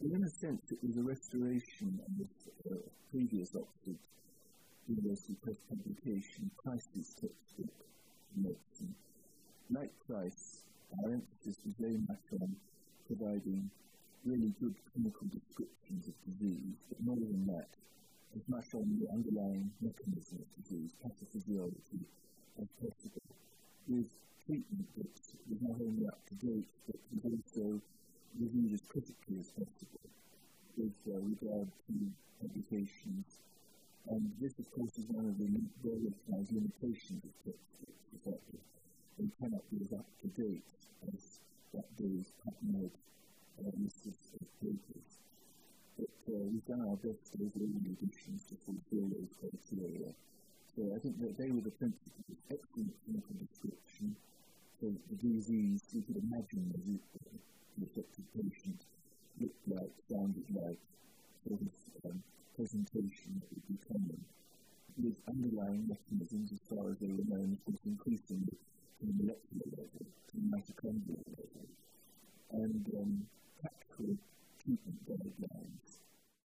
Well, in a sense, it was a restoration of the uh, previous Oxford University Press publication, Price's textbook medicine. Like Price, our emphasis was very much on providing really good clinical descriptions of disease, but more than that, as much on the underlying mechanism of disease, pathophysiology, as possible, with treatment that was not only up to date, but was also critically as possible with uh, regard to publications. And this, of course, is one of the recognized limitations of textbooks, the that they cannot be as up to date as that day's PubMed uh, list of, papers. But uh, we've done our best all the editions to fulfill those criteria. So I think that they were the principles, excellent clinical description. So the disease, you could imagine the, sound is for this um, presentation that be coming. With underlying mechanisms, as far as they were is to the molecular level, to the mitochondrial level, and um, treatment guidelines